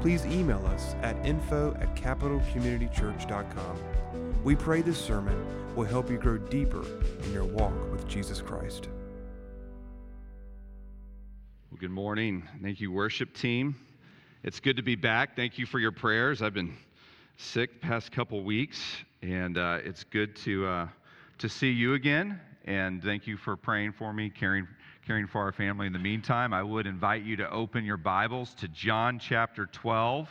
please email us at info at capitalcommunitychurch.com. We pray this sermon will help you grow deeper in your walk with Jesus Christ. Well, good morning. Thank you, worship team. It's good to be back. Thank you for your prayers. I've been sick past couple weeks, and uh, it's good to uh, to see you again. And thank you for praying for me, caring caring for our family. In the meantime, I would invite you to open your Bibles to John chapter 12.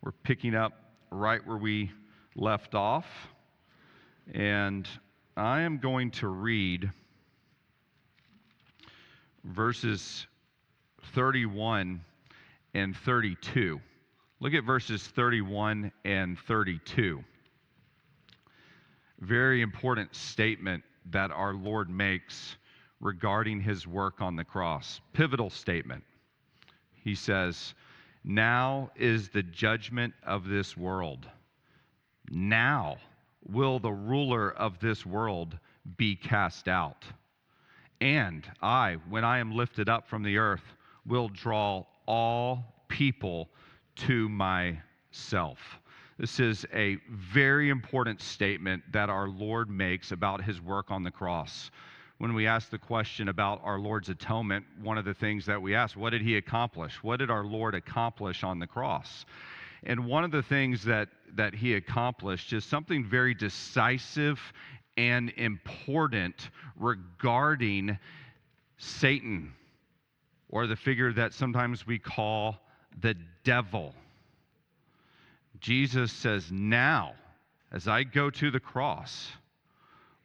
We're picking up right where we left off, and I am going to read verses 31 and 32. Look at verses 31 and 32. Very important statement that our Lord makes regarding his work on the cross. Pivotal statement. He says, Now is the judgment of this world. Now will the ruler of this world be cast out. And I, when I am lifted up from the earth, will draw all people to myself. This is a very important statement that our Lord makes about his work on the cross. When we ask the question about our Lord's atonement, one of the things that we ask, what did he accomplish? What did our Lord accomplish on the cross? And one of the things that, that he accomplished is something very decisive and important regarding Satan, or the figure that sometimes we call the devil. Jesus says, Now, as I go to the cross,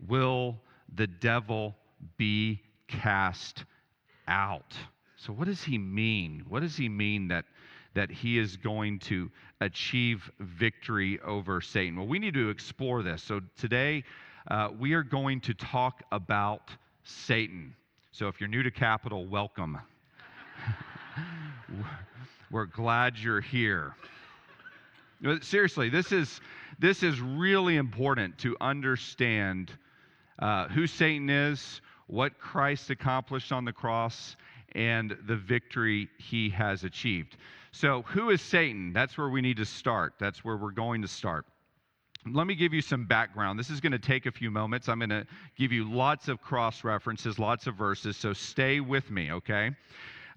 will the devil be cast out. So, what does he mean? What does he mean that, that he is going to achieve victory over Satan? Well, we need to explore this. So, today uh, we are going to talk about Satan. So, if you're new to Capital, welcome. We're glad you're here. Seriously, this is, this is really important to understand uh, who Satan is, what Christ accomplished on the cross, and the victory he has achieved. So, who is Satan? That's where we need to start. That's where we're going to start. Let me give you some background. This is going to take a few moments. I'm going to give you lots of cross references, lots of verses, so stay with me, okay?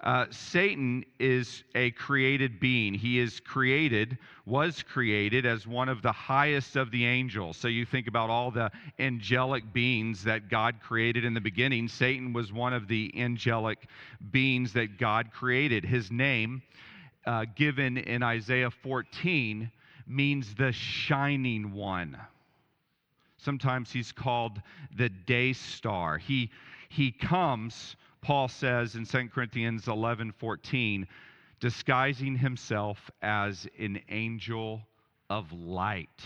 Uh, Satan is a created being. He is created, was created as one of the highest of the angels. So you think about all the angelic beings that God created in the beginning. Satan was one of the angelic beings that God created. His name, uh, given in Isaiah 14, means the shining one. Sometimes he's called the day star. He, he comes Paul says in 2 Corinthians 11 14, disguising himself as an angel of light.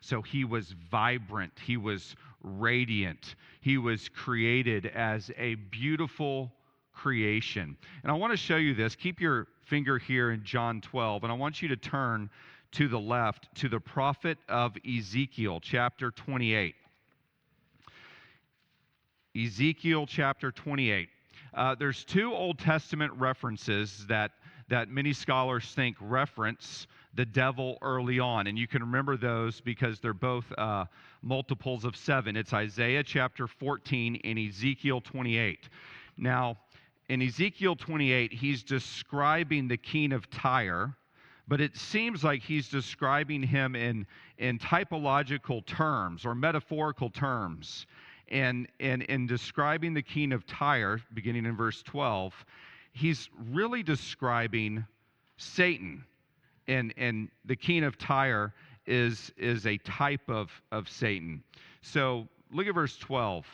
So he was vibrant, he was radiant, he was created as a beautiful creation. And I want to show you this. Keep your finger here in John 12, and I want you to turn to the left to the prophet of Ezekiel, chapter 28. Ezekiel chapter 28. Uh, there's two Old Testament references that, that many scholars think reference the devil early on. And you can remember those because they're both uh, multiples of seven. It's Isaiah chapter 14 and Ezekiel 28. Now, in Ezekiel 28, he's describing the king of Tyre, but it seems like he's describing him in, in typological terms or metaphorical terms. And, and in describing the king of Tyre, beginning in verse 12, he's really describing Satan. And, and the king of Tyre is, is a type of, of Satan. So look at verse 12.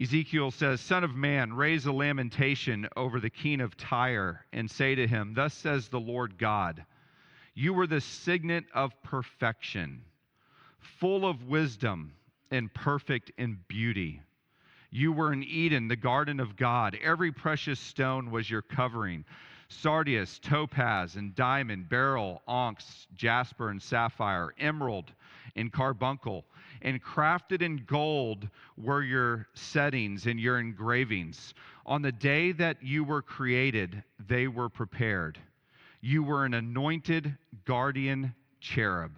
Ezekiel says, Son of man, raise a lamentation over the king of Tyre and say to him, Thus says the Lord God, You were the signet of perfection, full of wisdom and perfect in beauty. You were in Eden, the garden of God. Every precious stone was your covering sardius, topaz, and diamond, beryl, onyx, jasper, and sapphire, emerald, and carbuncle. And crafted in gold were your settings and your engravings. On the day that you were created, they were prepared. You were an anointed guardian cherub.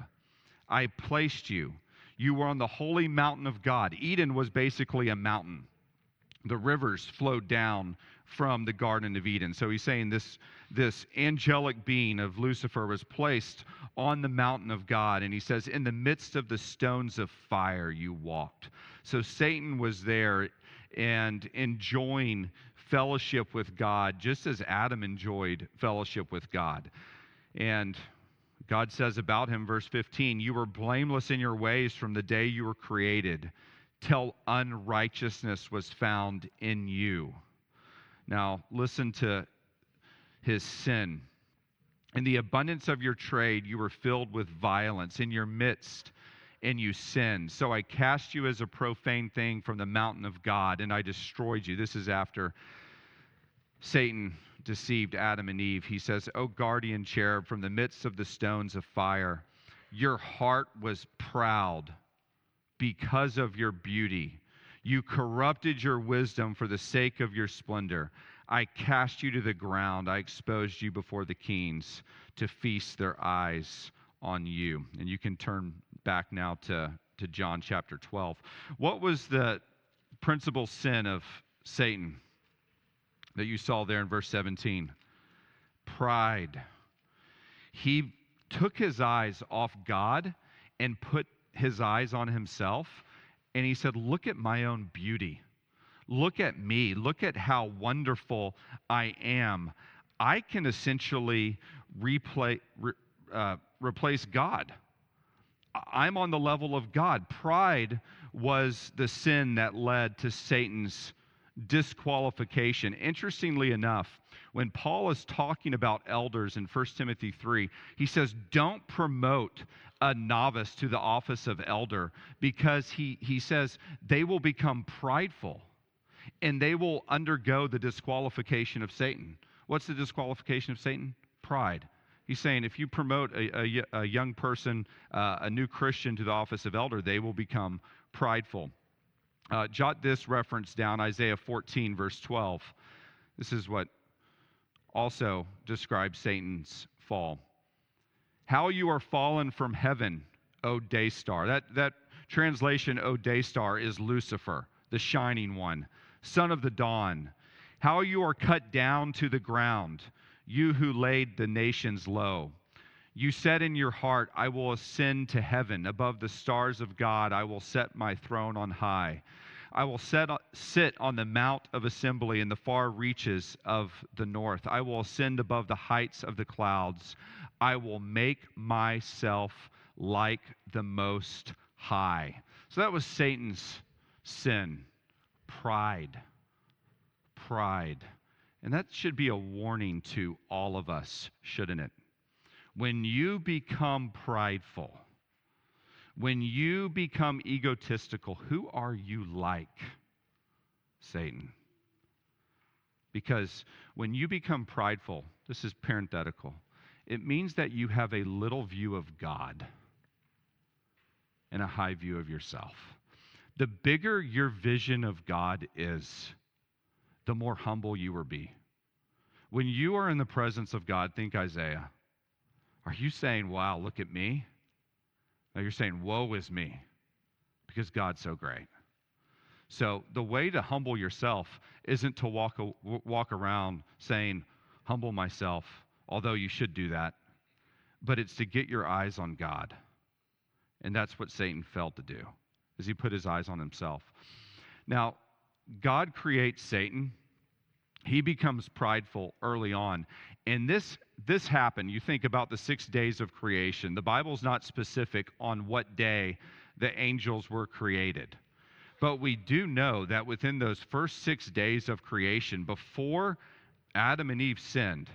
I placed you. You were on the holy mountain of God. Eden was basically a mountain. The rivers flowed down from the Garden of Eden. So he's saying this, this angelic being of Lucifer was placed on the mountain of God. And he says, In the midst of the stones of fire you walked. So Satan was there and enjoying fellowship with God, just as Adam enjoyed fellowship with God. And God says about him, verse 15, You were blameless in your ways from the day you were created, till unrighteousness was found in you. Now, listen to his sin. In the abundance of your trade, you were filled with violence. In your midst, and you sinned. So I cast you as a profane thing from the mountain of God, and I destroyed you. This is after Satan deceived Adam and Eve. He says, O guardian cherub, from the midst of the stones of fire, your heart was proud because of your beauty. You corrupted your wisdom for the sake of your splendor. I cast you to the ground. I exposed you before the kings to feast their eyes on you. And you can turn back now to, to John chapter 12. What was the principal sin of Satan that you saw there in verse 17? Pride. He took his eyes off God and put his eyes on himself and he said, Look at my own beauty. Look at me. Look at how wonderful I am. I can essentially replay, re, uh, replace God. I'm on the level of God. Pride was the sin that led to Satan's disqualification. Interestingly enough, when Paul is talking about elders in 1 Timothy 3, he says, Don't promote a novice to the office of elder because he, he says they will become prideful and they will undergo the disqualification of Satan. What's the disqualification of Satan? Pride. He's saying if you promote a, a, a young person, uh, a new Christian to the office of elder, they will become prideful. Uh, jot this reference down Isaiah 14, verse 12. This is what also describes Satan's fall. How you are fallen from heaven, O day star. That, that translation, O day star, is Lucifer, the shining one, son of the dawn. How you are cut down to the ground, you who laid the nations low. You said in your heart, I will ascend to heaven. Above the stars of God, I will set my throne on high. I will set, sit on the mount of assembly in the far reaches of the north. I will ascend above the heights of the clouds. I will make myself like the Most High. So that was Satan's sin pride. Pride. And that should be a warning to all of us, shouldn't it? When you become prideful, when you become egotistical, who are you like? Satan. Because when you become prideful, this is parenthetical, it means that you have a little view of God and a high view of yourself. The bigger your vision of God is, the more humble you will be. When you are in the presence of God, think Isaiah. Are you saying, Wow, look at me? Now you're saying, Woe is me, because God's so great. So the way to humble yourself isn't to walk, walk around saying, Humble myself, although you should do that, but it's to get your eyes on God. And that's what Satan failed to do, is he put his eyes on himself. Now, God creates Satan. He becomes prideful early on. And this this happened. You think about the 6 days of creation. The Bible's not specific on what day the angels were created. But we do know that within those first 6 days of creation before Adam and Eve sinned,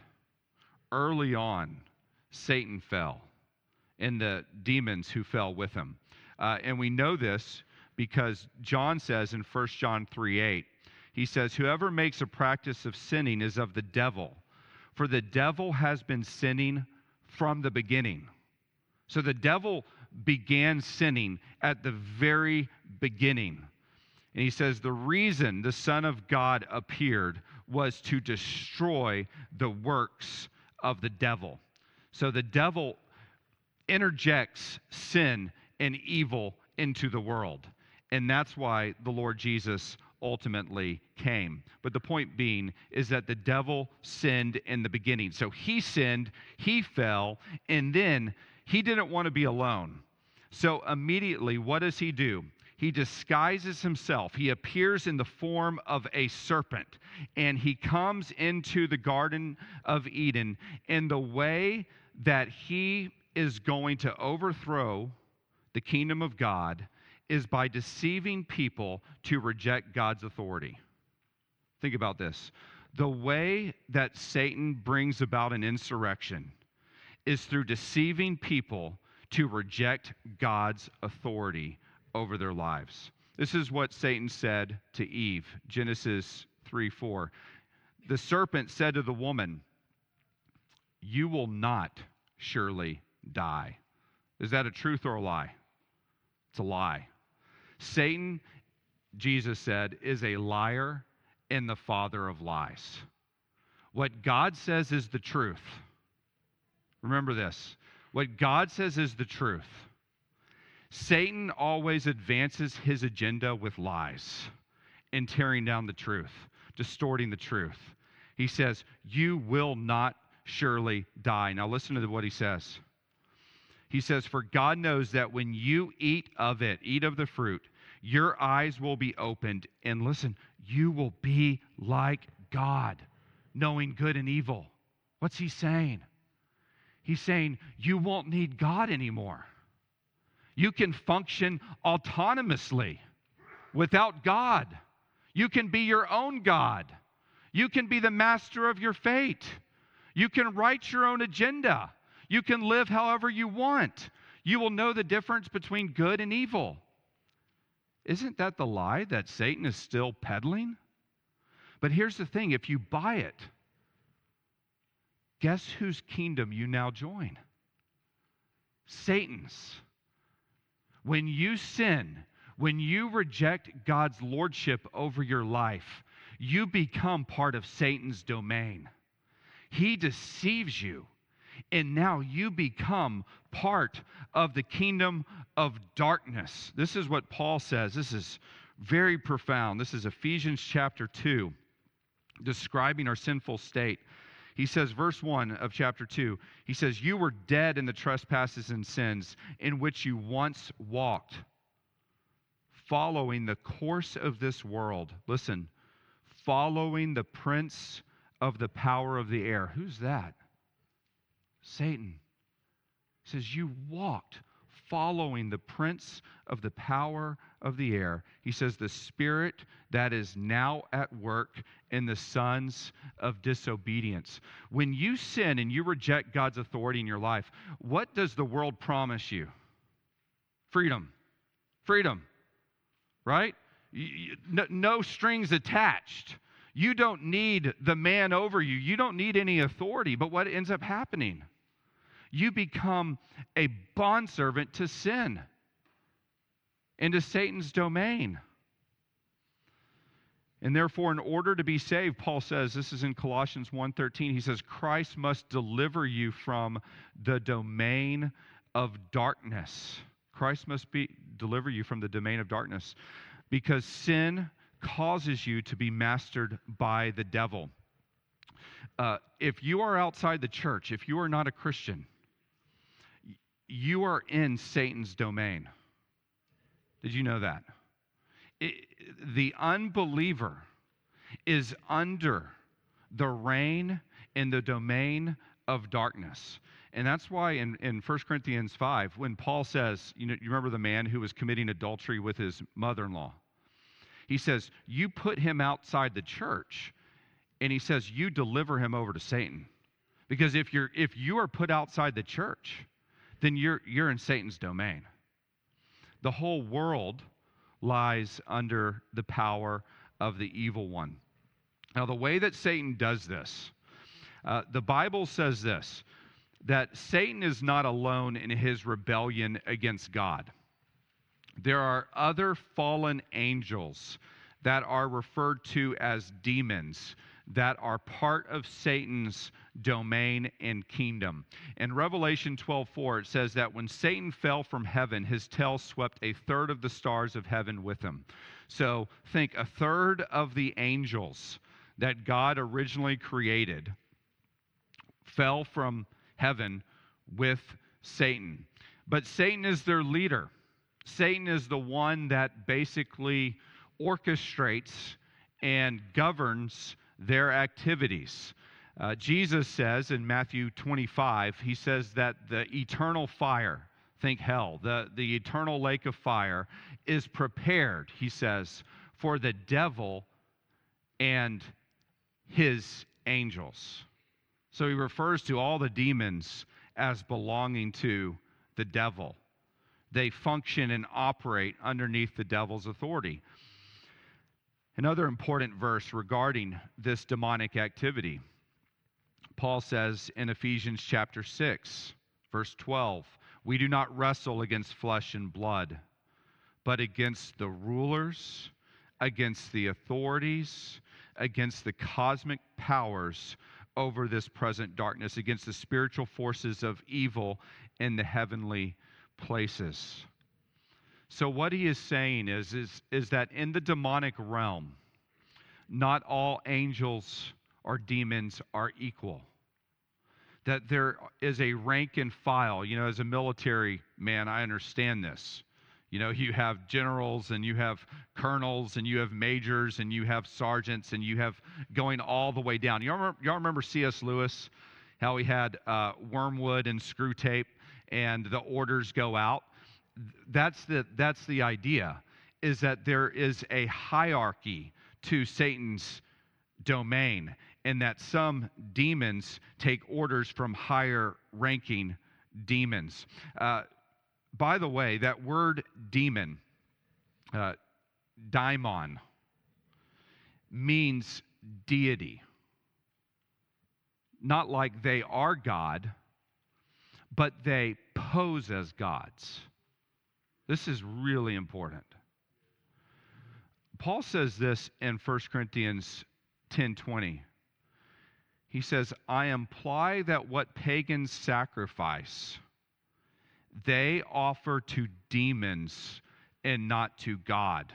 early on, Satan fell and the demons who fell with him. Uh, and we know this because John says in 1 John 3 8, he says, Whoever makes a practice of sinning is of the devil, for the devil has been sinning from the beginning. So the devil began sinning at the very beginning. And he says, The reason the Son of God appeared was to destroy the works of the devil. So the devil interjects sin and evil into the world. And that's why the Lord Jesus ultimately came. But the point being is that the devil sinned in the beginning. So he sinned, he fell, and then he didn't want to be alone. So immediately, what does he do? He disguises himself. He appears in the form of a serpent and he comes into the Garden of Eden in the way that he is going to overthrow the kingdom of God is by deceiving people to reject God's authority. Think about this. The way that Satan brings about an insurrection is through deceiving people to reject God's authority over their lives. This is what Satan said to Eve, Genesis 3 4. The serpent said to the woman, You will not surely die. Is that a truth or a lie? It's a lie. Satan, Jesus said, is a liar and the father of lies. What God says is the truth. Remember this. What God says is the truth. Satan always advances his agenda with lies and tearing down the truth, distorting the truth. He says, You will not surely die. Now, listen to what he says. He says, For God knows that when you eat of it, eat of the fruit, your eyes will be opened. And listen, you will be like God, knowing good and evil. What's he saying? He's saying you won't need God anymore. You can function autonomously without God. You can be your own God. You can be the master of your fate. You can write your own agenda. You can live however you want. You will know the difference between good and evil. Isn't that the lie that Satan is still peddling? But here's the thing if you buy it, guess whose kingdom you now join? Satan's. When you sin, when you reject God's lordship over your life, you become part of Satan's domain. He deceives you and now you become part of the kingdom of darkness. This is what Paul says. This is very profound. This is Ephesians chapter 2, describing our sinful state. He says, verse 1 of chapter 2, he says, You were dead in the trespasses and sins in which you once walked, following the course of this world. Listen, following the prince of the power of the air. Who's that? Satan. says, You walked following the prince of the power of the air. He says, The spirit that is now at work in the sons of disobedience. When you sin and you reject God's authority in your life, what does the world promise you? Freedom. Freedom. Right? No, no strings attached. You don't need the man over you. You don't need any authority. But what ends up happening? You become a bondservant to sin, into Satan's domain. And therefore, in order to be saved, Paul says, this is in Colossians 1:13, he says, Christ must deliver you from the domain of darkness. Christ must be deliver you from the domain of darkness because sin causes you to be mastered by the devil. Uh, if you are outside the church, if you are not a Christian, you are in Satan's domain. Did you know that? It, the unbeliever is under the reign in the domain of darkness. And that's why in, in 1 Corinthians 5, when Paul says, you know, you remember the man who was committing adultery with his mother in law? He says, You put him outside the church, and he says, You deliver him over to Satan Because if you're if you are put outside the church, then you're you're in Satan's domain. The whole world lies under the power of the evil one. Now, the way that Satan does this, uh, the Bible says this that Satan is not alone in his rebellion against God. There are other fallen angels that are referred to as demons that are part of Satan's domain and kingdom. In Revelation 12:4 it says that when Satan fell from heaven his tail swept a third of the stars of heaven with him. So think a third of the angels that God originally created fell from heaven with Satan. But Satan is their leader. Satan is the one that basically orchestrates and governs their activities. Uh, Jesus says in Matthew 25, he says that the eternal fire, think hell, the, the eternal lake of fire is prepared, he says, for the devil and his angels. So he refers to all the demons as belonging to the devil. They function and operate underneath the devil's authority. Another important verse regarding this demonic activity. Paul says in Ephesians chapter 6, verse 12, we do not wrestle against flesh and blood, but against the rulers, against the authorities, against the cosmic powers over this present darkness, against the spiritual forces of evil in the heavenly places. So, what he is saying is, is, is that in the demonic realm, not all angels or demons are equal. That there is a rank and file. You know, as a military man, I understand this. You know, you have generals and you have colonels and you have majors and you have sergeants and you have going all the way down. Y'all remember, remember C.S. Lewis, how he had uh, wormwood and Screwtape and the orders go out? That's the that's the idea is that there is a hierarchy to Satan's domain and that some demons take orders from higher ranking demons. Uh, by the way, that word demon, uh, daimon, means deity. Not like they are God, but they pose as gods. This is really important. Paul says this in 1 Corinthians 10:20. He says, "I imply that what pagans sacrifice, they offer to demons and not to God.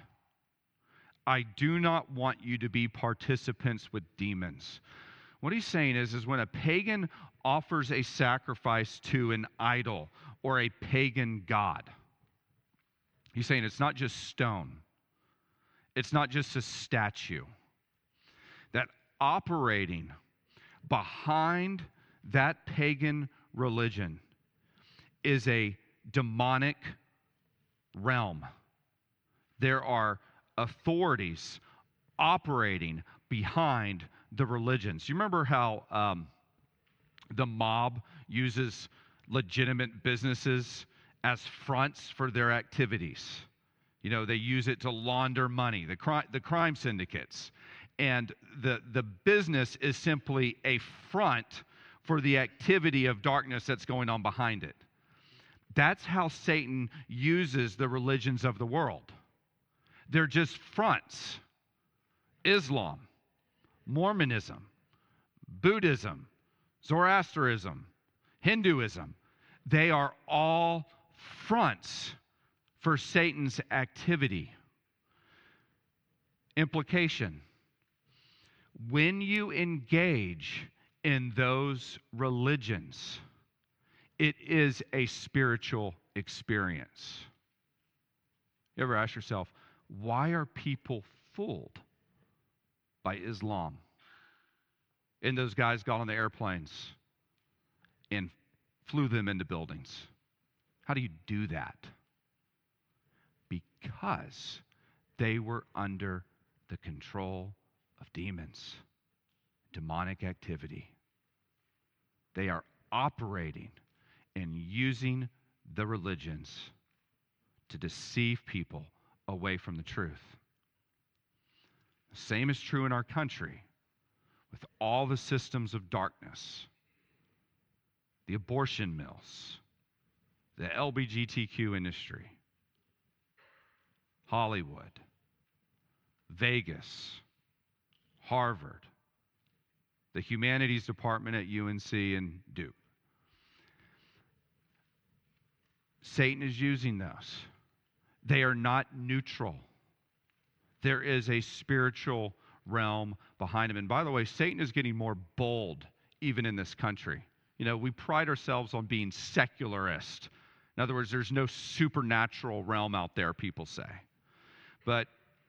I do not want you to be participants with demons." What he's saying is, is when a pagan offers a sacrifice to an idol or a pagan god, He's saying it's not just stone, it's not just a statue. That operating behind that pagan religion is a demonic realm. There are authorities operating behind the religions. You remember how um, the mob uses legitimate businesses as fronts for their activities. You know, they use it to launder money, the, cri- the crime syndicates. And the, the business is simply a front for the activity of darkness that's going on behind it. That's how Satan uses the religions of the world. They're just fronts. Islam, Mormonism, Buddhism, Zoroastrianism, Hinduism, they are all fronts for Satan's activity. Implication when you engage in those religions, it is a spiritual experience. You ever ask yourself, why are people fooled by Islam? And those guys got on the airplanes and flew them into buildings. How do you do that? Because they were under the control of demons, demonic activity. They are operating and using the religions to deceive people away from the truth. The same is true in our country with all the systems of darkness the abortion mills, the LBGTQ industry, Hollywood, Vegas, Harvard, the humanities department at UNC and Duke. Satan is using those. They are not neutral. There is a spiritual realm behind them. And by the way, Satan is getting more bold even in this country. You know, we pride ourselves on being secularist. In other words, there's no supernatural realm out there, people say. But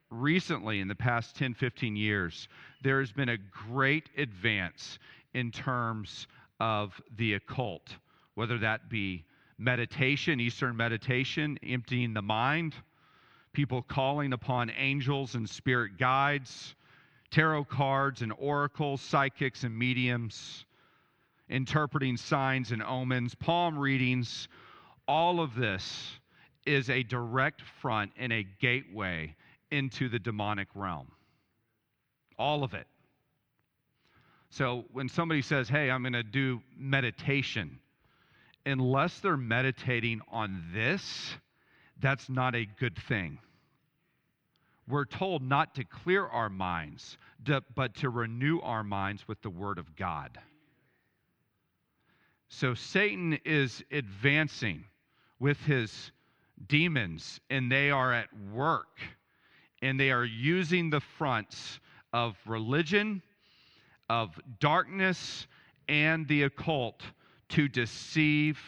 recently, in the past 10, 15 years, there has been a great advance in terms of the occult, whether that be meditation, Eastern meditation, emptying the mind, people calling upon angels and spirit guides, tarot cards and oracles, psychics and mediums, interpreting signs and omens, palm readings. All of this is a direct front and a gateway into the demonic realm. All of it. So when somebody says, hey, I'm going to do meditation, unless they're meditating on this, that's not a good thing. We're told not to clear our minds, but to renew our minds with the Word of God. So Satan is advancing with his demons, and they are at work, and they are using the fronts of religion, of darkness, and the occult to deceive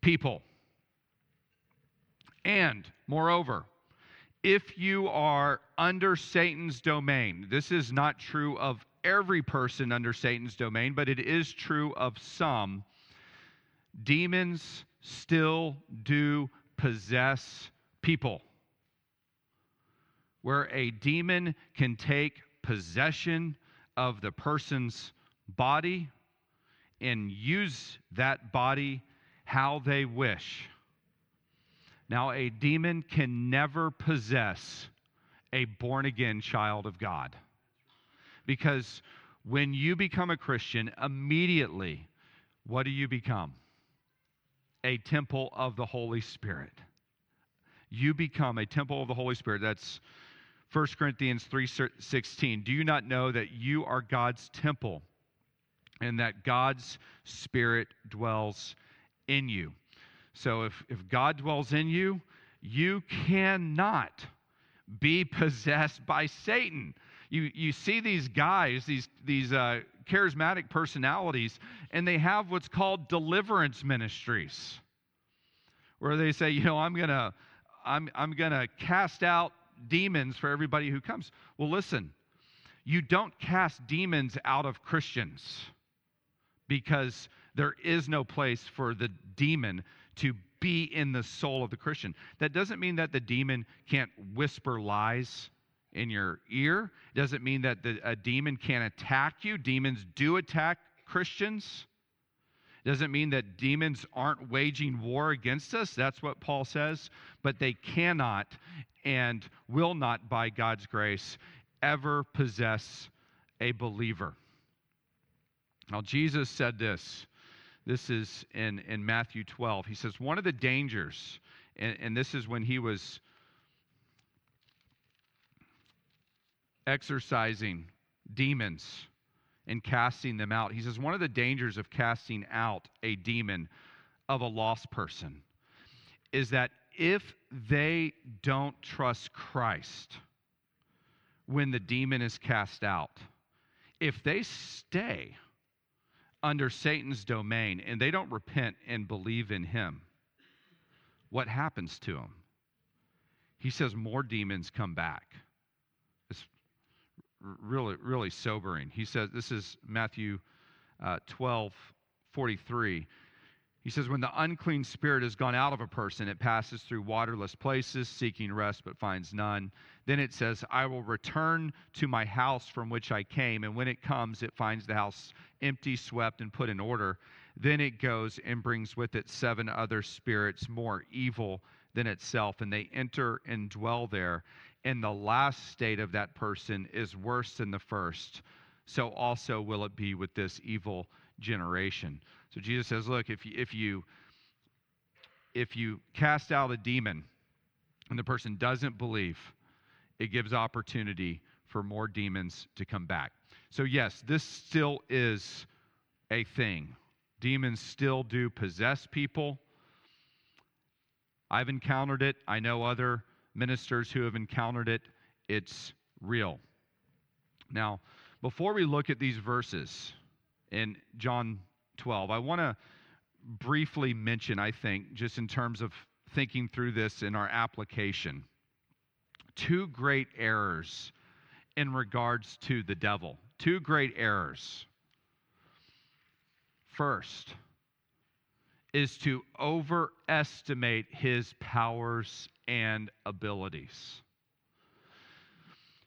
people. And moreover, if you are under Satan's domain, this is not true of every person under Satan's domain, but it is true of some, demons still do possess people. Where a demon can take possession of the person's body and use that body how they wish. Now, a demon can never possess a born again child of God. Because when you become a Christian, immediately, what do you become? A temple of the Holy Spirit. You become a temple of the Holy Spirit. That's 1 Corinthians 3:16. Do you not know that you are God's temple and that God's Spirit dwells in you. So if, if God dwells in you, you cannot be possessed by Satan. You, you see these guys, these, these uh, charismatic personalities, and they have what's called deliverance ministries, where they say, you know, I'm going to I'm, I'm going to cast out demons for everybody who comes. Well, listen, you don't cast demons out of Christians because there is no place for the demon to be in the soul of the Christian. That doesn't mean that the demon can't whisper lies in your ear. Doesn't mean that the, a demon can't attack you. Demons do attack Christians. Doesn't mean that demons aren't waging war against us. That's what Paul says. But they cannot and will not, by God's grace, ever possess a believer. Now, Jesus said this. This is in, in Matthew 12. He says, One of the dangers, and, and this is when he was exorcising demons and casting them out. He says, One of the dangers of casting out a demon of a lost person is that if they don't trust Christ when the demon is cast out, if they stay under Satan's domain and they don't repent and believe in him, what happens to them? He says more demons come back. Really, really sobering. He says, this is Matthew uh, 12, 43. He says, When the unclean spirit has gone out of a person, it passes through waterless places, seeking rest, but finds none. Then it says, I will return to my house from which I came. And when it comes, it finds the house empty, swept, and put in order. then it goes and brings with it seven other spirits more evil than itself, and they enter and dwell there. And the last state of that person is worse than the first. So also will it be with this evil generation. So Jesus says, look, if you, if you if you cast out a demon and the person doesn't believe, it gives opportunity for more demons to come back. So yes, this still is a thing. Demons still do possess people. I've encountered it. I know other ministers who have encountered it. It's real. Now, before we look at these verses in John 12, I want to briefly mention, I think, just in terms of thinking through this in our application, two great errors in regards to the devil. Two great errors. First, is to overestimate his powers and abilities.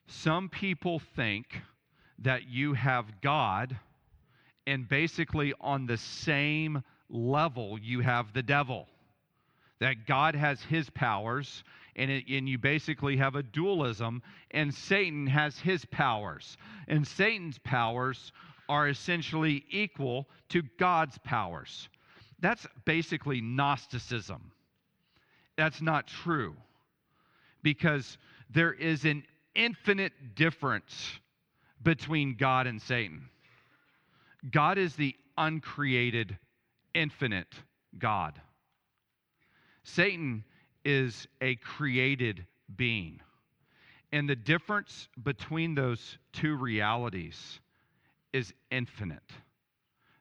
Some people think that you have God, and basically on the same level, you have the devil. That God has his powers, and, it, and you basically have a dualism, and Satan has his powers. And Satan's powers are essentially equal to God's powers. That's basically Gnosticism. That's not true because there is an infinite difference between God and Satan. God is the uncreated, infinite God. Satan is a created being. And the difference between those two realities is infinite.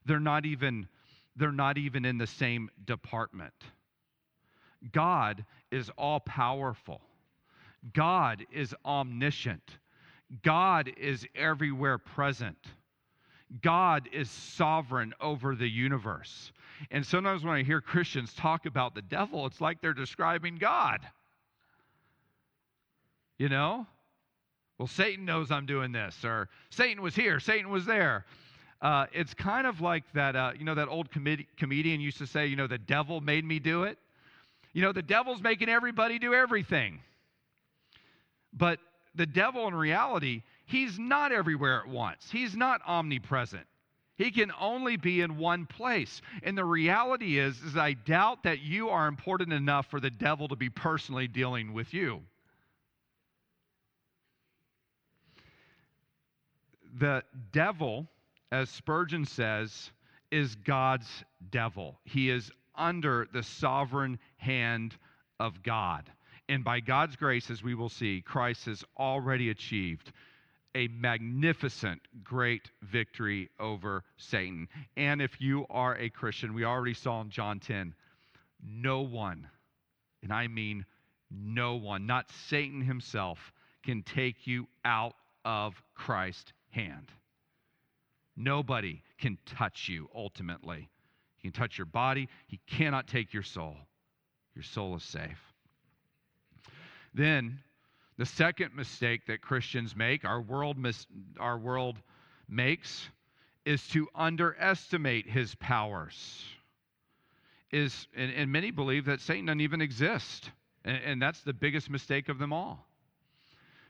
They're not even they're not even in the same department. God is all powerful. God is omniscient. God is everywhere present. God is sovereign over the universe. And sometimes when I hear Christians talk about the devil, it's like they're describing God. You know? Well, Satan knows I'm doing this, or Satan was here, Satan was there. Uh, it's kind of like that, uh, you know, that old com- comedian used to say, you know, the devil made me do it. You know, the devil's making everybody do everything. But the devil, in reality, he's not everywhere at once, he's not omnipresent. He can only be in one place. And the reality is, is I doubt that you are important enough for the devil to be personally dealing with you. The devil as Spurgeon says, is God's devil. He is under the sovereign hand of God. And by God's grace, as we will see, Christ has already achieved a magnificent, great victory over Satan. And if you are a Christian, we already saw in John 10, no one, and I mean no one, not Satan himself, can take you out of Christ's hand. Nobody can touch you ultimately. He can touch your body, he cannot take your soul. Your soul is safe. Then, the second mistake that Christians make, our world, mis- our world makes, is to underestimate his powers. Is, and, and many believe that Satan doesn't even exist. And, and that's the biggest mistake of them all.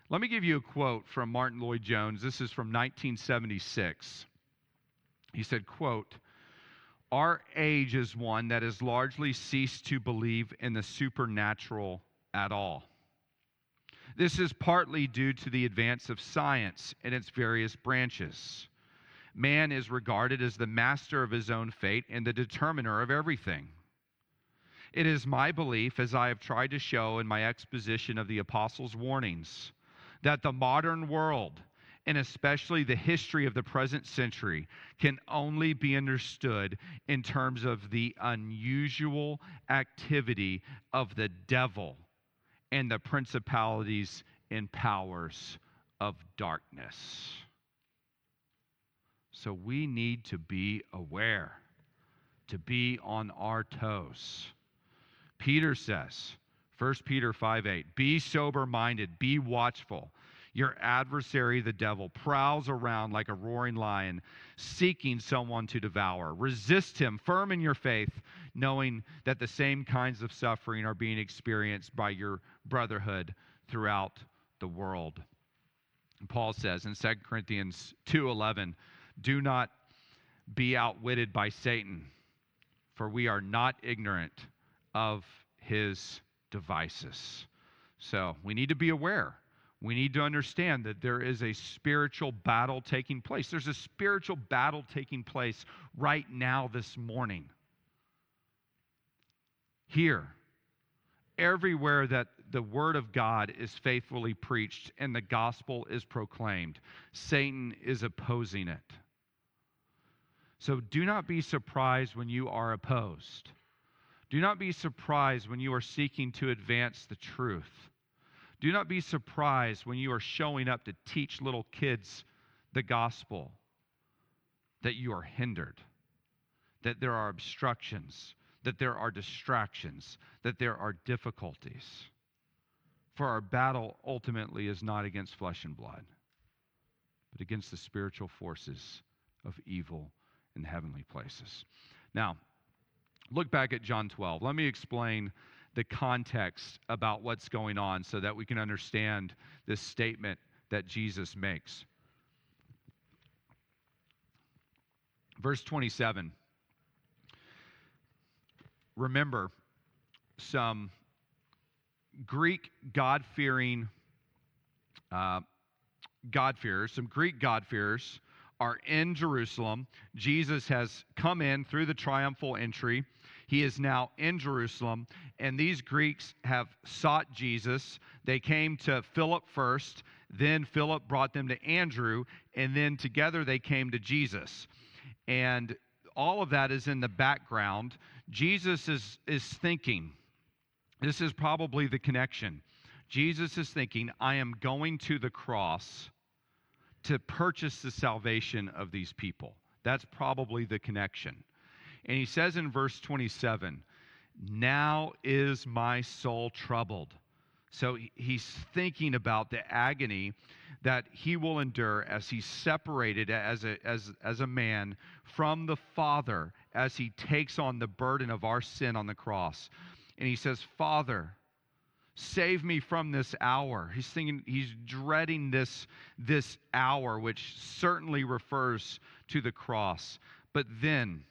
Let me give you a quote from Martyn Lloyd-Jones. This is from 1976. He said, quote, our age is one that has largely ceased to believe in the supernatural at all. This is partly due to the advance of science in its various branches. Man is regarded as the master of his own fate and the determiner of everything. It is my belief, as I have tried to show in my exposition of the Apostles' warnings, that the modern world and especially the history of the present century, can only be understood in terms of the unusual activity of the devil and the principalities and powers of darkness. So we need to be aware, to be on our toes. Peter says, 1 Peter 5 8, be sober minded, be watchful. Your adversary, the devil, prowls around like a roaring lion, seeking someone to devour. Resist him, firm in your faith, knowing that the same kinds of suffering are being experienced by your brotherhood throughout the world. Paul says in 2 Corinthians 2:11, "Do not be outwitted by Satan, for we are not ignorant of his devices." So, we need to be aware we need to understand that there is a spiritual battle taking place. There's a spiritual battle taking place right now this morning. Here, everywhere that the word of God is faithfully preached and the gospel is proclaimed, Satan is opposing it. So do not be surprised when you are opposed. Do not be surprised when you are seeking to advance the truth. Do not be surprised when you are showing up to teach little kids the gospel that you are hindered, that there are obstructions, that there are distractions, that there are difficulties. For our battle ultimately is not against flesh and blood, but against the spiritual forces of evil in heavenly places. Now, look back at John 12. Let me explain the context about what's going on so that we can understand this statement that Jesus makes. Verse 27. Remember, some Greek God fearing uh, God-fearers, some Greek God-fearers are in Jerusalem. Jesus has come in through the triumphal entry. He is now in Jerusalem, and these Greeks have sought Jesus. They came to Philip first, then Philip brought them to Andrew, and then together they came to Jesus. And all of that is in the background. Jesus is, is thinking, this is probably the connection. Jesus is thinking, I am going to the cross to purchase the salvation of these people. That's probably the connection. And he says in verse 27, Now is my soul troubled. So he's thinking about the agony that he will endure as he's separated as a, as, as a man from the Father as he takes on the burden of our sin on the cross. And he says, Father, save me from this hour. He's thinking, he's dreading this, this hour, which certainly refers to the cross. But then,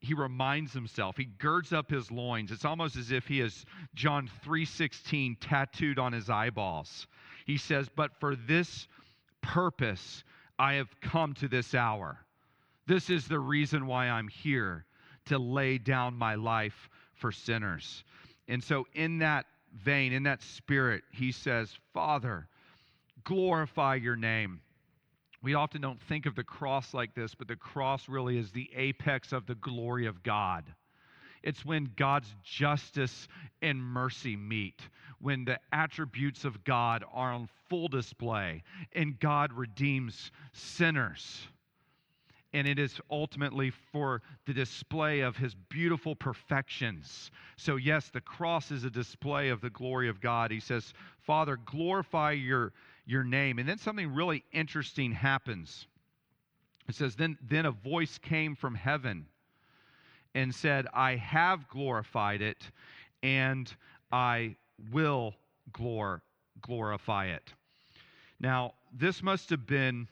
he reminds himself he girds up his loins. It's almost as if he has john 3.16 tattooed on his eyeballs. He says but for this purpose i have come to this hour. This is the reason why i'm here to lay down my life for sinners. And so in that vein in that spirit he says father glorify your name we often don't think of the cross like this, but the cross really is the apex of the glory of God. It's when God's justice and mercy meet, when the attributes of God are on full display, and God redeems sinners. And it is ultimately for the display of his beautiful perfections. So, yes, the cross is a display of the glory of God. He says, Father, glorify your your name. And then something really interesting happens. It says, Then, then a voice came from heaven and said, I have glorified it, and I will glor- glorify it. Now, this must have been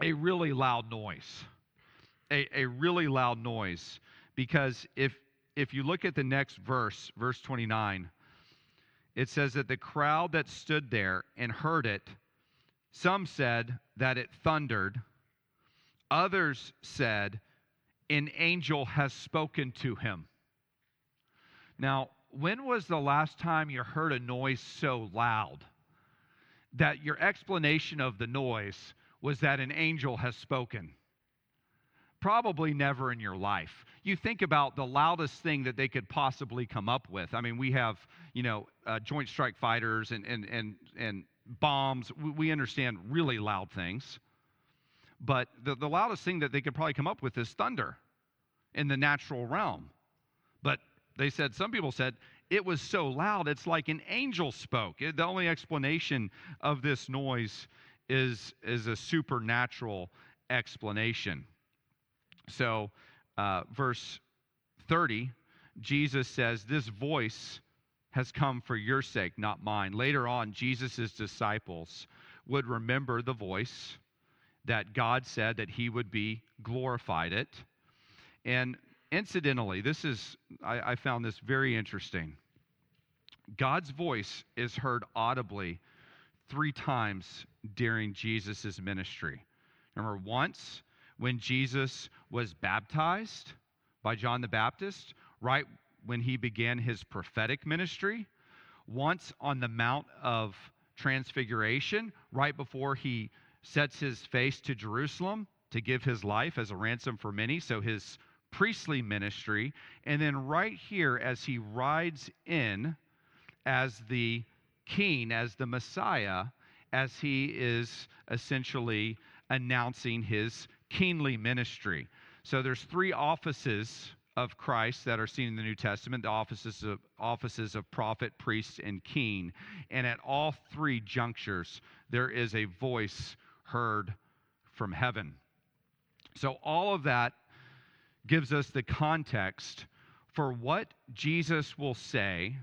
a really loud noise. A, a really loud noise. Because if, if you look at the next verse, verse 29, it says that the crowd that stood there and heard it, some said that it thundered, others said, an angel has spoken to him. Now, when was the last time you heard a noise so loud that your explanation of the noise was that an angel has spoken? Probably never in your life. You think about the loudest thing that they could possibly come up with. I mean, we have, you know, uh, joint strike fighters and, and, and, and bombs. We understand really loud things. But the, the loudest thing that they could probably come up with is thunder in the natural realm. But they said, some people said, it was so loud, it's like an angel spoke. It, the only explanation of this noise is, is a supernatural explanation. So, uh, verse 30, Jesus says, This voice has come for your sake, not mine. Later on, Jesus' disciples would remember the voice that God said that he would be glorified it. And incidentally, this is, I, I found this very interesting. God's voice is heard audibly three times during Jesus' ministry. Remember, once when Jesus was baptized by John the Baptist, right when he began his prophetic ministry, once on the Mount of Transfiguration, right before he sets his face to Jerusalem to give his life as a ransom for many, so his priestly ministry, and then right here as he rides in as the king, as the Messiah, as he is essentially announcing his kingly ministry. So there's three offices of Christ that are seen in the New Testament the offices of, offices of prophet, priest, and king. And at all three junctures, there is a voice heard from heaven. So, all of that gives us the context for what Jesus will say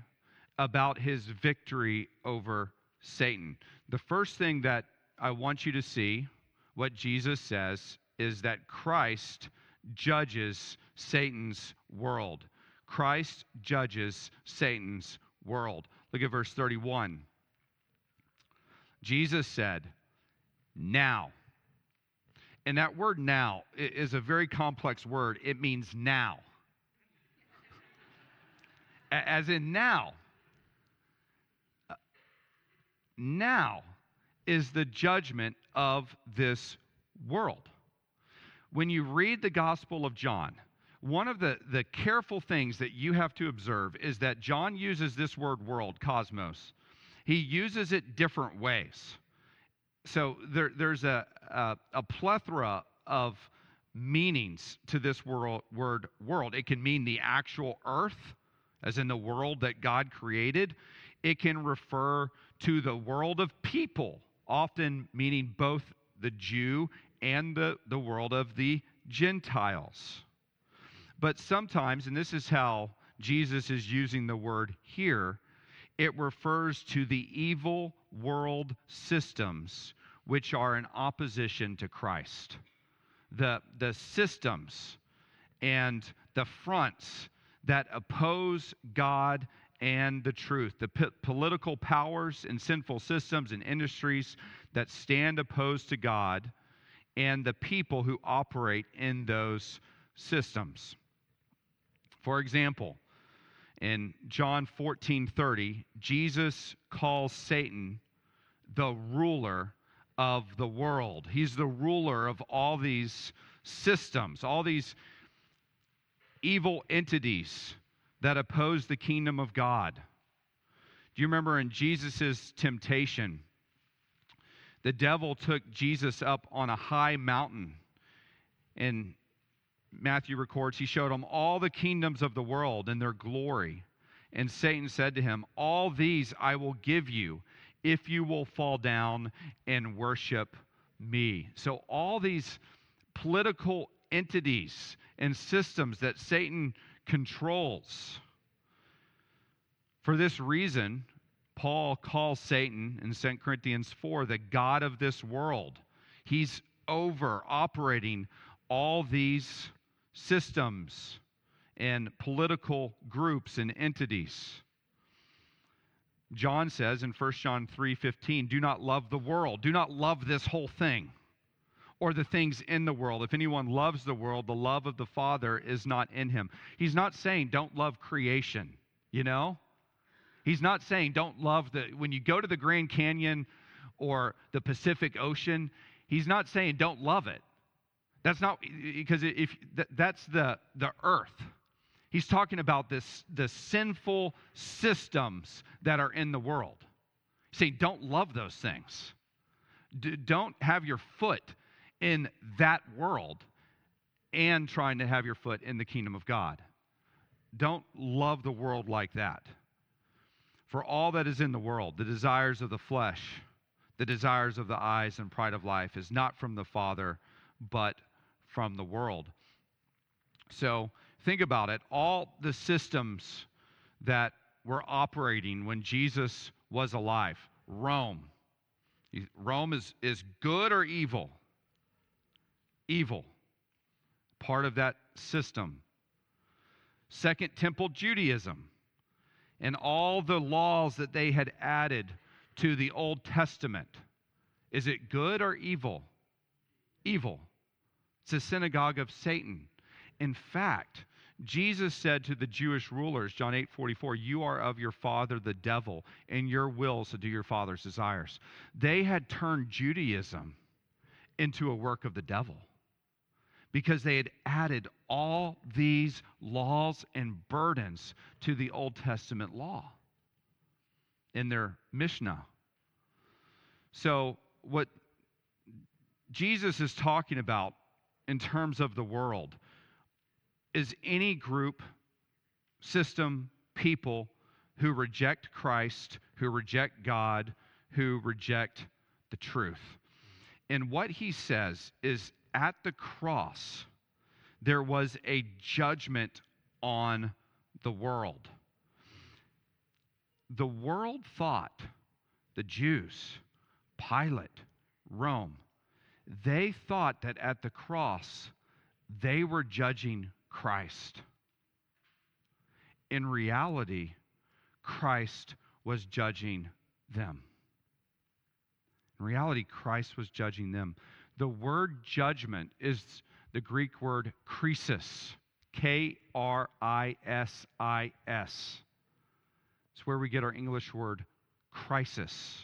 about his victory over Satan. The first thing that I want you to see, what Jesus says, is that Christ judges Satan's world. Christ judges Satan's world. Look at verse 31. Jesus said, Now. And that word now is a very complex word. It means now. As in now. Uh, now is the judgment of this world. When you read the Gospel of John, one of the, the careful things that you have to observe is that John uses this word world, cosmos. He uses it different ways. So there, there's a, a, a plethora of meanings to this world, word world. It can mean the actual earth, as in the world that God created. It can refer to the world of people, often meaning both the Jew and the, the world of the Gentiles. But sometimes, and this is how Jesus is using the word here, it refers to the evil world systems which are in opposition to Christ. The, the systems and the fronts that oppose God and the truth, the p- political powers and sinful systems and industries that stand opposed to God, and the people who operate in those systems. For example, in John 14 30, Jesus calls Satan the ruler of the world. He's the ruler of all these systems, all these evil entities that oppose the kingdom of God. Do you remember in Jesus' temptation? The devil took Jesus up on a high mountain. And Matthew records he showed him all the kingdoms of the world and their glory. And Satan said to him, All these I will give you if you will fall down and worship me. So, all these political entities and systems that Satan controls. For this reason, Paul calls Satan in 2 Corinthians 4 the God of this world. He's over operating all these systems and political groups and entities. John says in 1 John 3:15, "Do not love the world. Do not love this whole thing or the things in the world. If anyone loves the world, the love of the Father is not in him." He's not saying don't love creation, you know? He's not saying don't love the when you go to the Grand Canyon or the Pacific Ocean, he's not saying don't love it. That's not because if that's the the earth He's talking about this, the sinful systems that are in the world. He's saying, don't love those things. D- don't have your foot in that world and trying to have your foot in the kingdom of God. Don't love the world like that. For all that is in the world, the desires of the flesh, the desires of the eyes, and pride of life, is not from the Father, but from the world. So think about it. All the systems that were operating when Jesus was alive Rome. Rome is, is good or evil? Evil. Part of that system. Second Temple Judaism and all the laws that they had added to the Old Testament. Is it good or evil? Evil. It's a synagogue of Satan. In fact, Jesus said to the Jewish rulers, John 8 44, You are of your father the devil, and your wills to do your father's desires. They had turned Judaism into a work of the devil because they had added all these laws and burdens to the Old Testament law in their Mishnah. So, what Jesus is talking about in terms of the world is any group, system, people who reject Christ, who reject God, who reject the truth. And what he says is at the cross, there was a judgment on the world. The world thought, the Jews, Pilate, Rome, they thought that at the cross, they were judging Christ. In reality, Christ was judging them. In reality, Christ was judging them. The word judgment is the Greek word krisis, K R I S I S. It's where we get our English word crisis.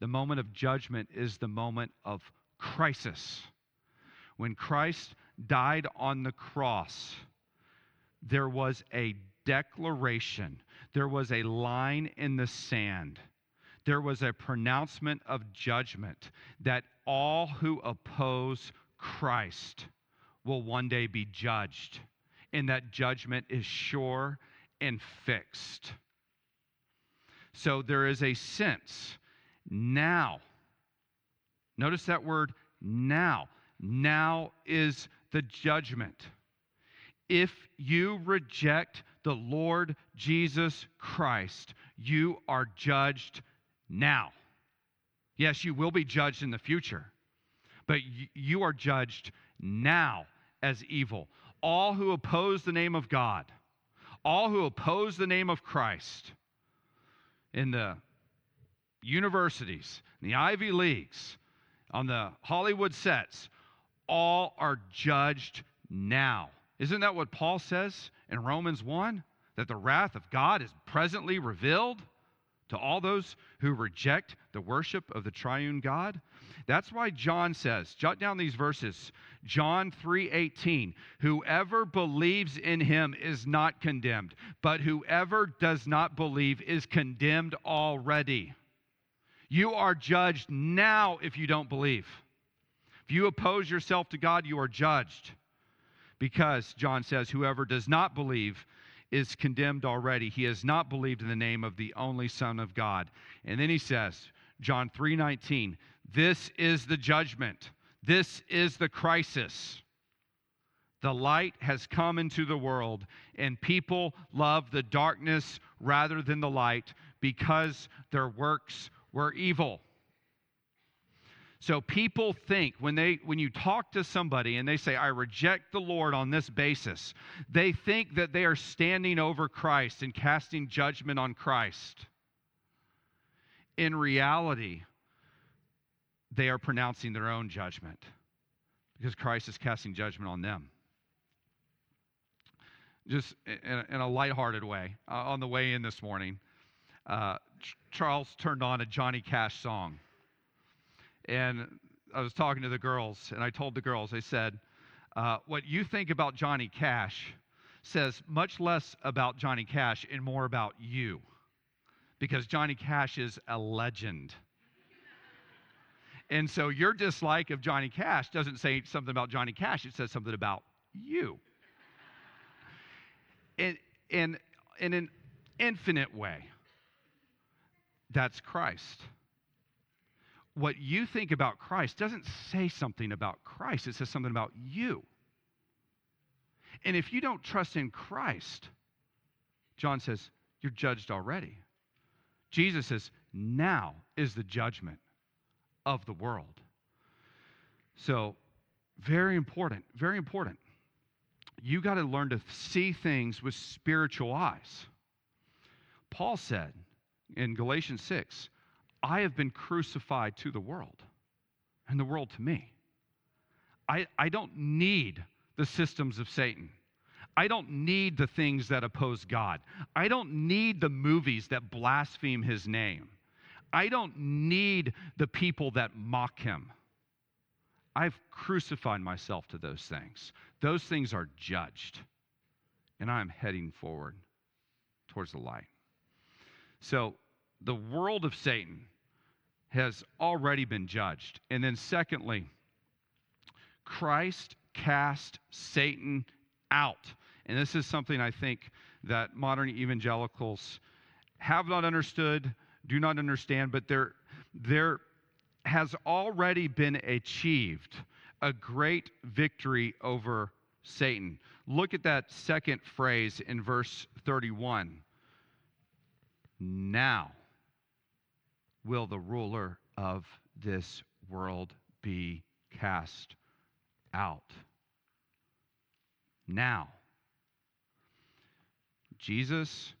The moment of judgment is the moment of crisis. When Christ died on the cross, there was a declaration, there was a line in the sand, there was a pronouncement of judgment that all who oppose Christ will one day be judged, and that judgment is sure and fixed. So there is a sense now. Notice that word now. Now is the judgment. If you reject the Lord Jesus Christ, you are judged now. Yes, you will be judged in the future, but you are judged now as evil. All who oppose the name of God, all who oppose the name of Christ in the universities, in the Ivy Leagues, on the Hollywood sets, all are judged now. Isn't that what Paul says in Romans 1? That the wrath of God is presently revealed to all those who reject the worship of the triune God? That's why John says, jot down these verses. John 3:18, whoever believes in him is not condemned, but whoever does not believe is condemned already. You are judged now if you don't believe. If you oppose yourself to God, you are judged. Because, John says, whoever does not believe is condemned already. He has not believed in the name of the only Son of God. And then he says, John 3:19, this is the judgment. This is the crisis. The light has come into the world, and people love the darkness rather than the light because their works were evil. So people think when they when you talk to somebody and they say I reject the Lord on this basis, they think that they are standing over Christ and casting judgment on Christ. In reality, they are pronouncing their own judgment because Christ is casting judgment on them. Just in, a lighthearted way, uh, on the way in this morning, uh, Charles turned on a Johnny Cash song and I was talking to the girls, and I told the girls, I said, uh, what you think about Johnny Cash says much less about Johnny Cash and more about you, because Johnny Cash is a legend. and so your dislike of Johnny Cash doesn't say something about Johnny Cash, it says something about you. and, and, in, infinite way. That's Christ. What you think about Christ doesn't say something about Christ, it says something about you. And if you don't trust in Christ, John says, you're judged already. Jesus says, now is the judgment of the world. So, very important, very important. You got to learn to see things with spiritual eyes. Paul said in Galatians 6, I have been crucified to the world, and the world to me. I, I don't need the systems of Satan. I don't need the things that oppose God. I don't need the movies that blaspheme his name. I don't need the people that mock him. I've crucified myself to those things. Those things are judged, and I'm heading forward towards the light. So, the world of Satan has already been judged. And then, secondly, Christ cast Satan out. And this is something I think that modern evangelicals have not understood, do not understand, but there, there has already been achieved a great victory over Satan. Look at that second phrase in verse 31. Now will the ruler of this world be cast out. Now, Jesus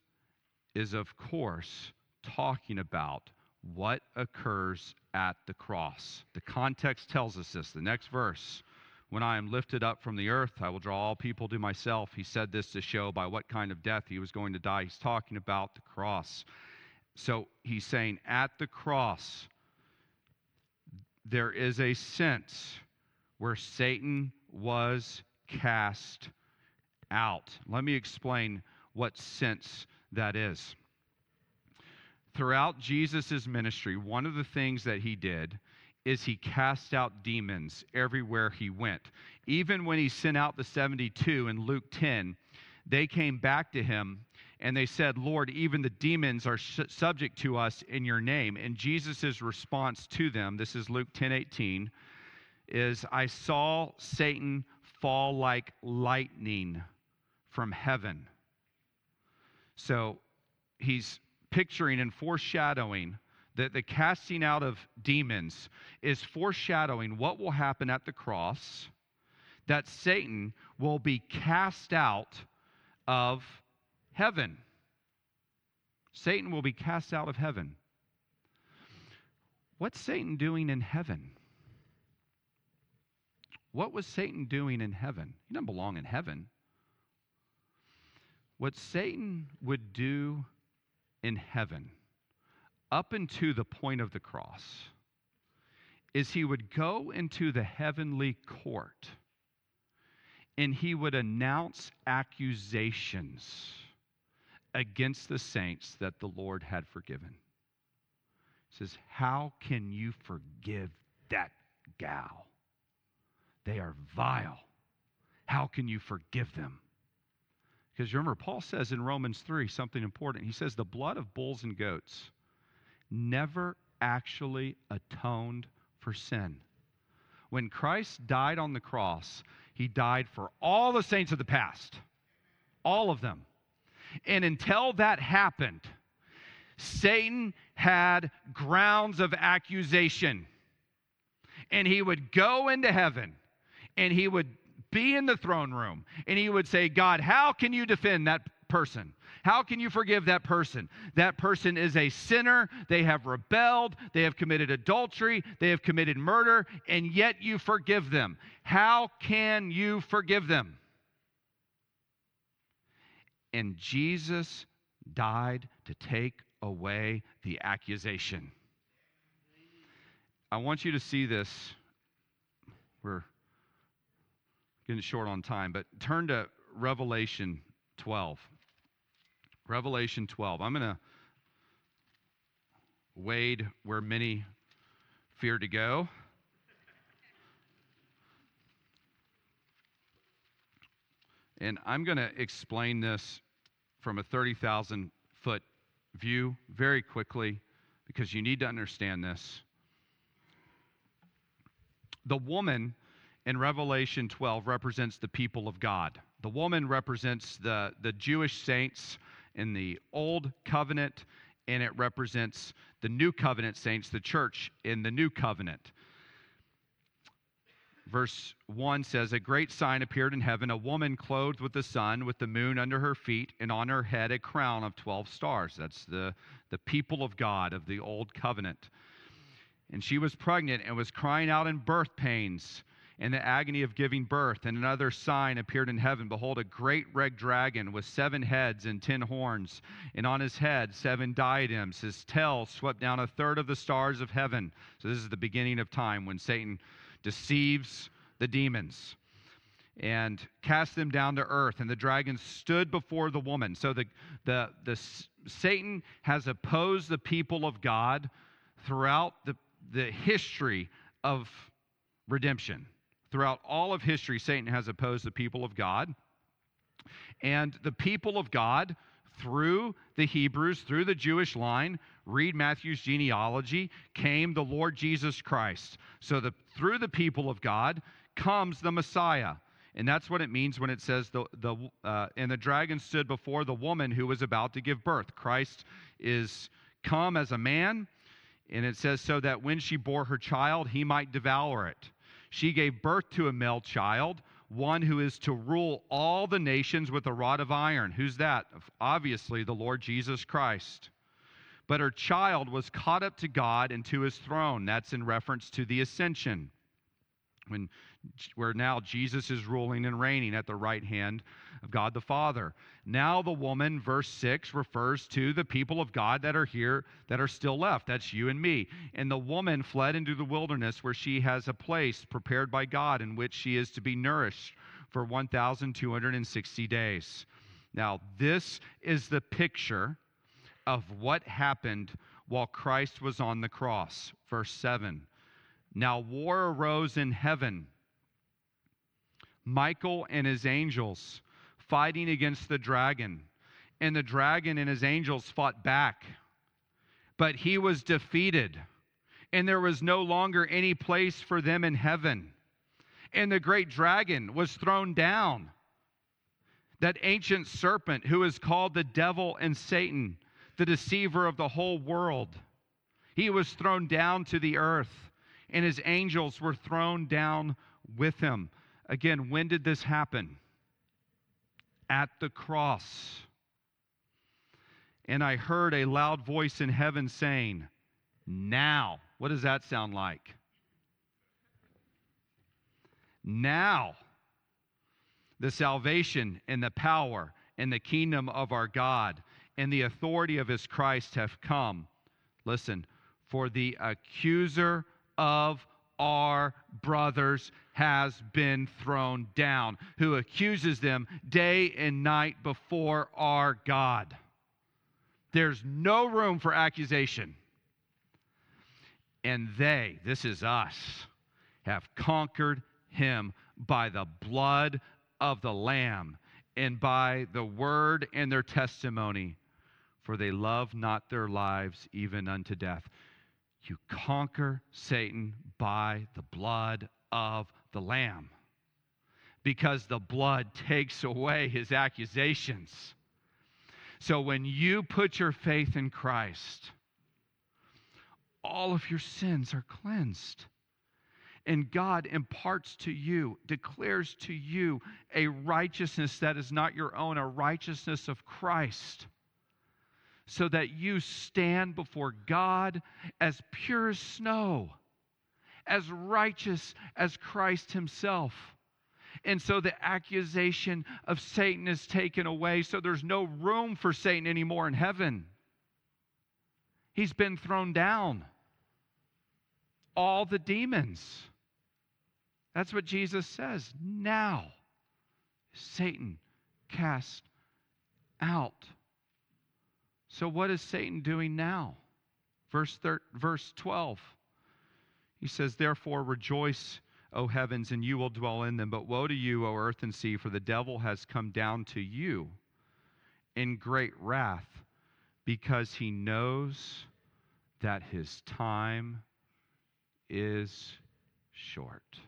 is, of course, talking about what occurs at the cross. The context tells us this. The next verse when I am lifted up from the earth, I will draw all people to myself. He said this to show by what kind of death he was going to die. He's talking about the cross. So he's saying, at the cross, there is a sense where Satan was cast out. Let me explain what sense that is. Throughout Jesus' ministry, one of the things that he did is he cast out demons everywhere he went. Even when he sent out the 72 in Luke 10, they came back to him and they said, Lord, even the demons are subject to us in your name. And Jesus' response to them, this is Luke 10 18, is I saw Satan fall like lightning from heaven. So he's picturing and foreshadowing that the casting out of demons is foreshadowing what will happen at the cross, that Satan will be cast out of heaven. Satan will be cast out of heaven. What's Satan doing in heaven? What was Satan doing in heaven? He doesn't belong in heaven. What Satan would do in heaven, up into the point of the cross, is he would go into the heavenly court and he would announce accusations against the saints that the Lord had forgiven. He says, How can you forgive that gal? They are vile. How can you forgive them? Because remember, Paul says in Romans 3 something important. He says, The blood of bulls and goats never actually atoned for sin. When Christ died on the cross, he died for all the saints of the past, all of them. And until that happened, Satan had grounds of accusation. And he would go into heaven and he would be in the throne room and he would say, God, how can you defend that person? How can you forgive that person? That person is a sinner. They have rebelled. They have committed adultery. They have committed murder, and yet you forgive them. How can you forgive them? And Jesus died to take away the accusation. I want you to see this. We're getting short on time, but turn to Revelation 12. Revelation 12. I'm going to wade where many fear to go. And I'm going to explain this from a 30,000 foot view very quickly because you need to understand this. The woman in Revelation 12 represents the people of God. The woman represents the, the Jewish saints in the Old Covenant, and it represents the New Covenant saints, the church in the New Covenant. Verse 1 says, A great sign appeared in heaven, a woman clothed with the sun, with the moon under her feet, and on her head a crown of 12 stars. That's the, the people of God of the Old Covenant. And she was pregnant and was crying out in birth pains in the agony of giving birth. And another sign appeared in heaven Behold, a great red dragon with seven heads and ten horns, and on his head seven diadems. His tail swept down a third of the stars of heaven. So, this is the beginning of time when Satan deceives the demons and cast them down to earth. And the dragon stood before the woman. So the, the, the satan has opposed the people of god throughout the, the history of redemption. Throughout all of history, Satan has opposed the people of God. And the people of God, through the Hebrews, through the Jewish line, read Matthew's genealogy, came the Lord Jesus Christ. So the, through the people of God comes the Messiah. And that's what it means when it says the, the uh, and the dragon stood before the woman who was about to give birth. Christ is come as a man, and it says so that when she bore her child, he might devour it. She gave birth to a male child, one who is to rule all the nations with a rod of iron. Who's that? Obviously, the Lord Jesus Christ. But her child was caught up to God and to his throne. That's in reference to the ascension when where now Jesus is ruling and reigning at the right hand of God the Father. Now the woman verse 6 refers to the people of God that are here that are still left. That's you and me. And the woman fled into the wilderness where she has a place prepared by God in which she is to be nourished for 1260 days. Now this is the picture of what happened while Christ was on the cross. Verse 7. Now war arose in heaven. Michael and his angels fighting against the dragon. And the dragon and his angels fought back. But he was defeated. And there was no longer any place for them in heaven. And the great dragon was thrown down. That ancient serpent who is called the devil and Satan, the deceiver of the whole world. He was thrown down to the earth and his angels were thrown down with him. Again, when did this happen? At the cross. And I heard a loud voice in heaven saying, Now. What does that sound like? Now, the salvation and the power and the kingdom of our God and the authority of his Christ have come. Listen, for the accuser of our brothers has been thrown down, who accuses them day and night before our God. There's no room for accusation. And they, this is us, have conquered him by the blood of the Lamb and by the word and their testimony, for they love not their lives even unto death. You conquer Satan by the blood of the Lamb because the blood takes away his accusations. So when you put your faith in Christ, all of your sins are cleansed. And God imparts to you, declares to you a righteousness that is not your own, a righteousness of Christ so that you stand before God as pure as snow, as righteous as Christ Himself. And so the accusation of Satan is taken away, so there's no room for Satan anymore in heaven. He's been thrown down. All the demons. That's what Jesus says. Now, Satan cast out. So, what is Satan doing now? Verse, thir- verse 12. He says, Therefore, rejoice, O heavens, and you will dwell in them. But woe to you, O earth and sea, for the devil has come down to you in great wrath, because he knows that his time is short.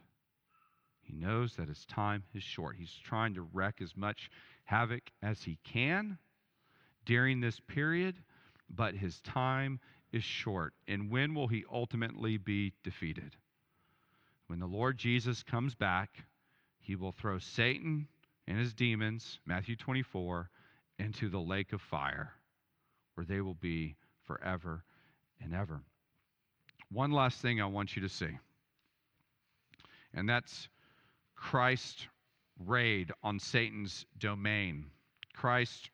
He knows that his time is short. He's trying to wreak as much havoc as he can during this period, but his time is short. And when will he ultimately be defeated? When the Lord Jesus comes back, he will throw Satan and his demons, Matthew 24, into the lake of fire, where they will be forever and ever. One last thing I want you to see, and that's Christ's raid on Satan's domain. Christ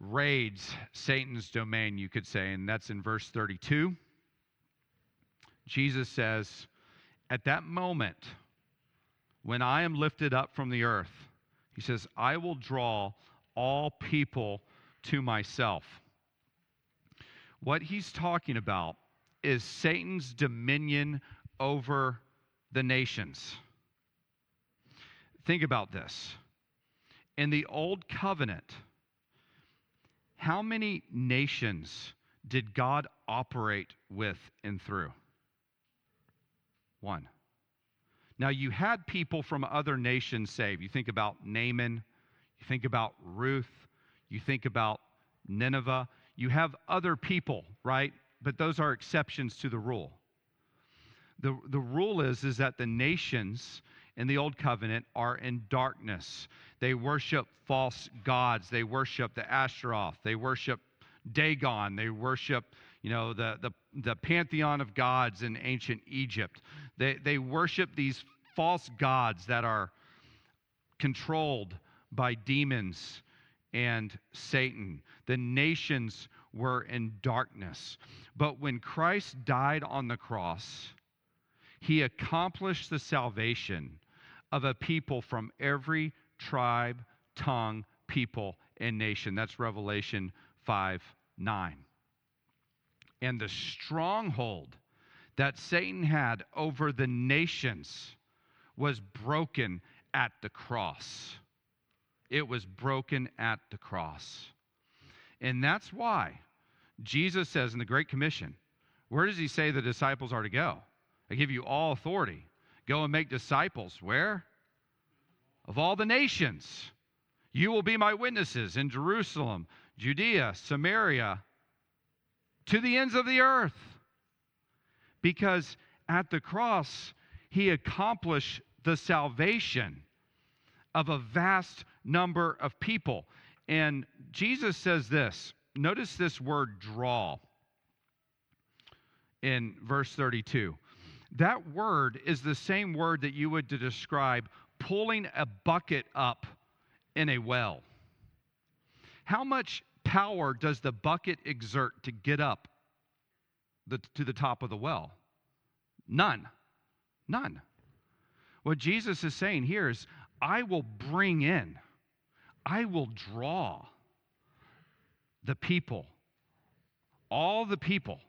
raids Satan's domain, you could say, and that's in verse 32. Jesus says, At that moment, when I am lifted up from the earth, he says, I will draw all people to myself. What he's talking about is Satan's dominion over the nations. Think about this. In the Old Covenant, how many nations did God operate with and through? One. Now, you had people from other nations saved. You think about Naaman, you think about Ruth, you think about Nineveh. You have other people, right? But those are exceptions to the rule. The, the rule is, is that the nations in the Old Covenant are in darkness. They worship false gods. They worship the Ashtaroth. They worship Dagon. They worship, you know, the, the, the pantheon of gods in ancient Egypt. They, they worship these false gods that are controlled by demons and Satan. The nations were in darkness. But when Christ died on the cross, he accomplished the salvation of a people from every tribe, tongue, people, and nation. That's Revelation 5 9. And the stronghold that Satan had over the nations was broken at the cross. It was broken at the cross. And that's why Jesus says in the Great Commission, where does he say the disciples are to go? I give you all authority. Go and make disciples. Where? Of all the nations. You will be my witnesses in Jerusalem, Judea, Samaria, to the ends of the earth. Because at the cross, he accomplished the salvation of a vast number of people. And Jesus says this notice this word draw in verse 32. That word is the same word that you would describe pulling a bucket up in a well. How much power does the bucket exert to get up the, to the top of the well? None. None. What Jesus is saying here is, I will bring in, I will draw the people, all the people.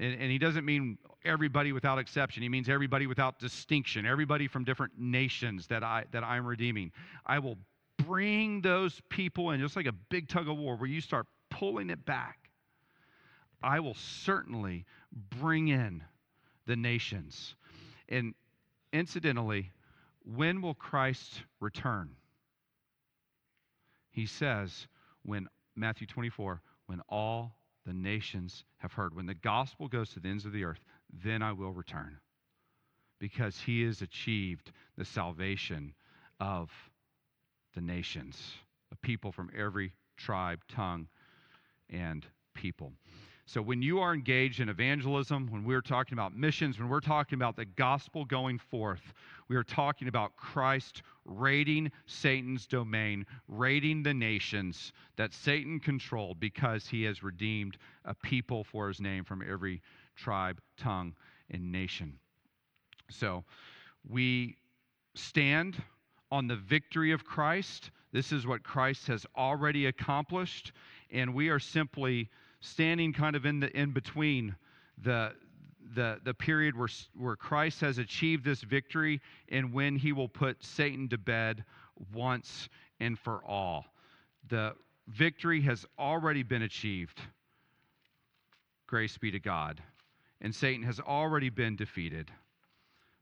And, and, he doesn't mean everybody without exception. He means everybody without distinction, everybody from different nations that, I, that I'm redeeming. I will bring those people in, just like a big tug of war where you start pulling it back. I will certainly bring in the nations. And incidentally, when will Christ return? He says, when Matthew 24, when all the nations have heard, when the gospel goes to the ends of the earth, then I will return. Because he has achieved the salvation of the nations, a people from every tribe, tongue, and people. So, when you are engaged in evangelism, when we're talking about missions, when we're talking about the gospel going forth, we are talking about Christ raiding Satan's domain, raiding the nations that Satan controlled because he has redeemed a people for his name from every tribe, tongue, and nation. So, we stand on the victory of Christ. This is what Christ has already accomplished, and we are simply standing kind of in the in between the the, the period where, where Christ has achieved this victory and when he will put Satan to bed once and for all. The victory has already been achieved. Grace be to God. And Satan has already been defeated.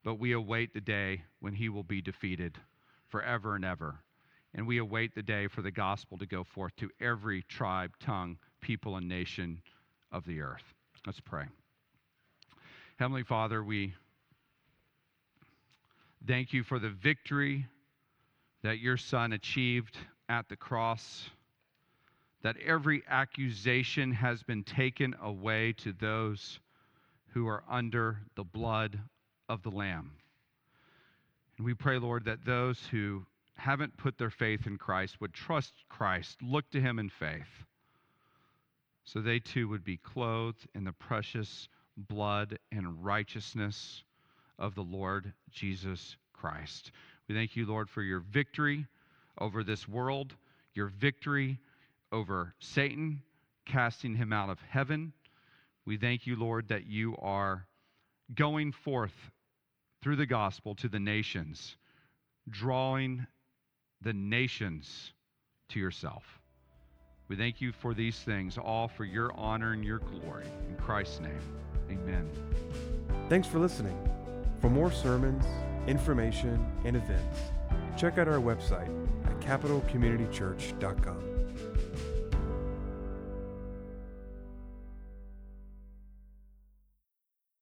But we await the day when he will be defeated forever and ever. And we await the day for the gospel to go forth to every tribe, tongue, people, and nation of the earth. Let's pray. Heavenly Father, we thank you for the victory that your Son achieved at the cross, that every accusation has been taken away to those who are under the blood of the Lamb. And we pray, Lord, that those who haven't put their faith in Christ would trust Christ, look to him in faith, so they too would be clothed in the precious blood and righteousness of the Lord Jesus Christ. We thank you, Lord, for your victory over this world, your victory over Satan, casting him out of heaven. We thank you, Lord, that you are going forth through the gospel to the nations, drawing the nations to yourself. We thank you for these things, all for your honor and your glory. In Christ's name, amen. Thanks for listening. For more sermons, information, and events, check out our website at capitalcommunitychurch.com.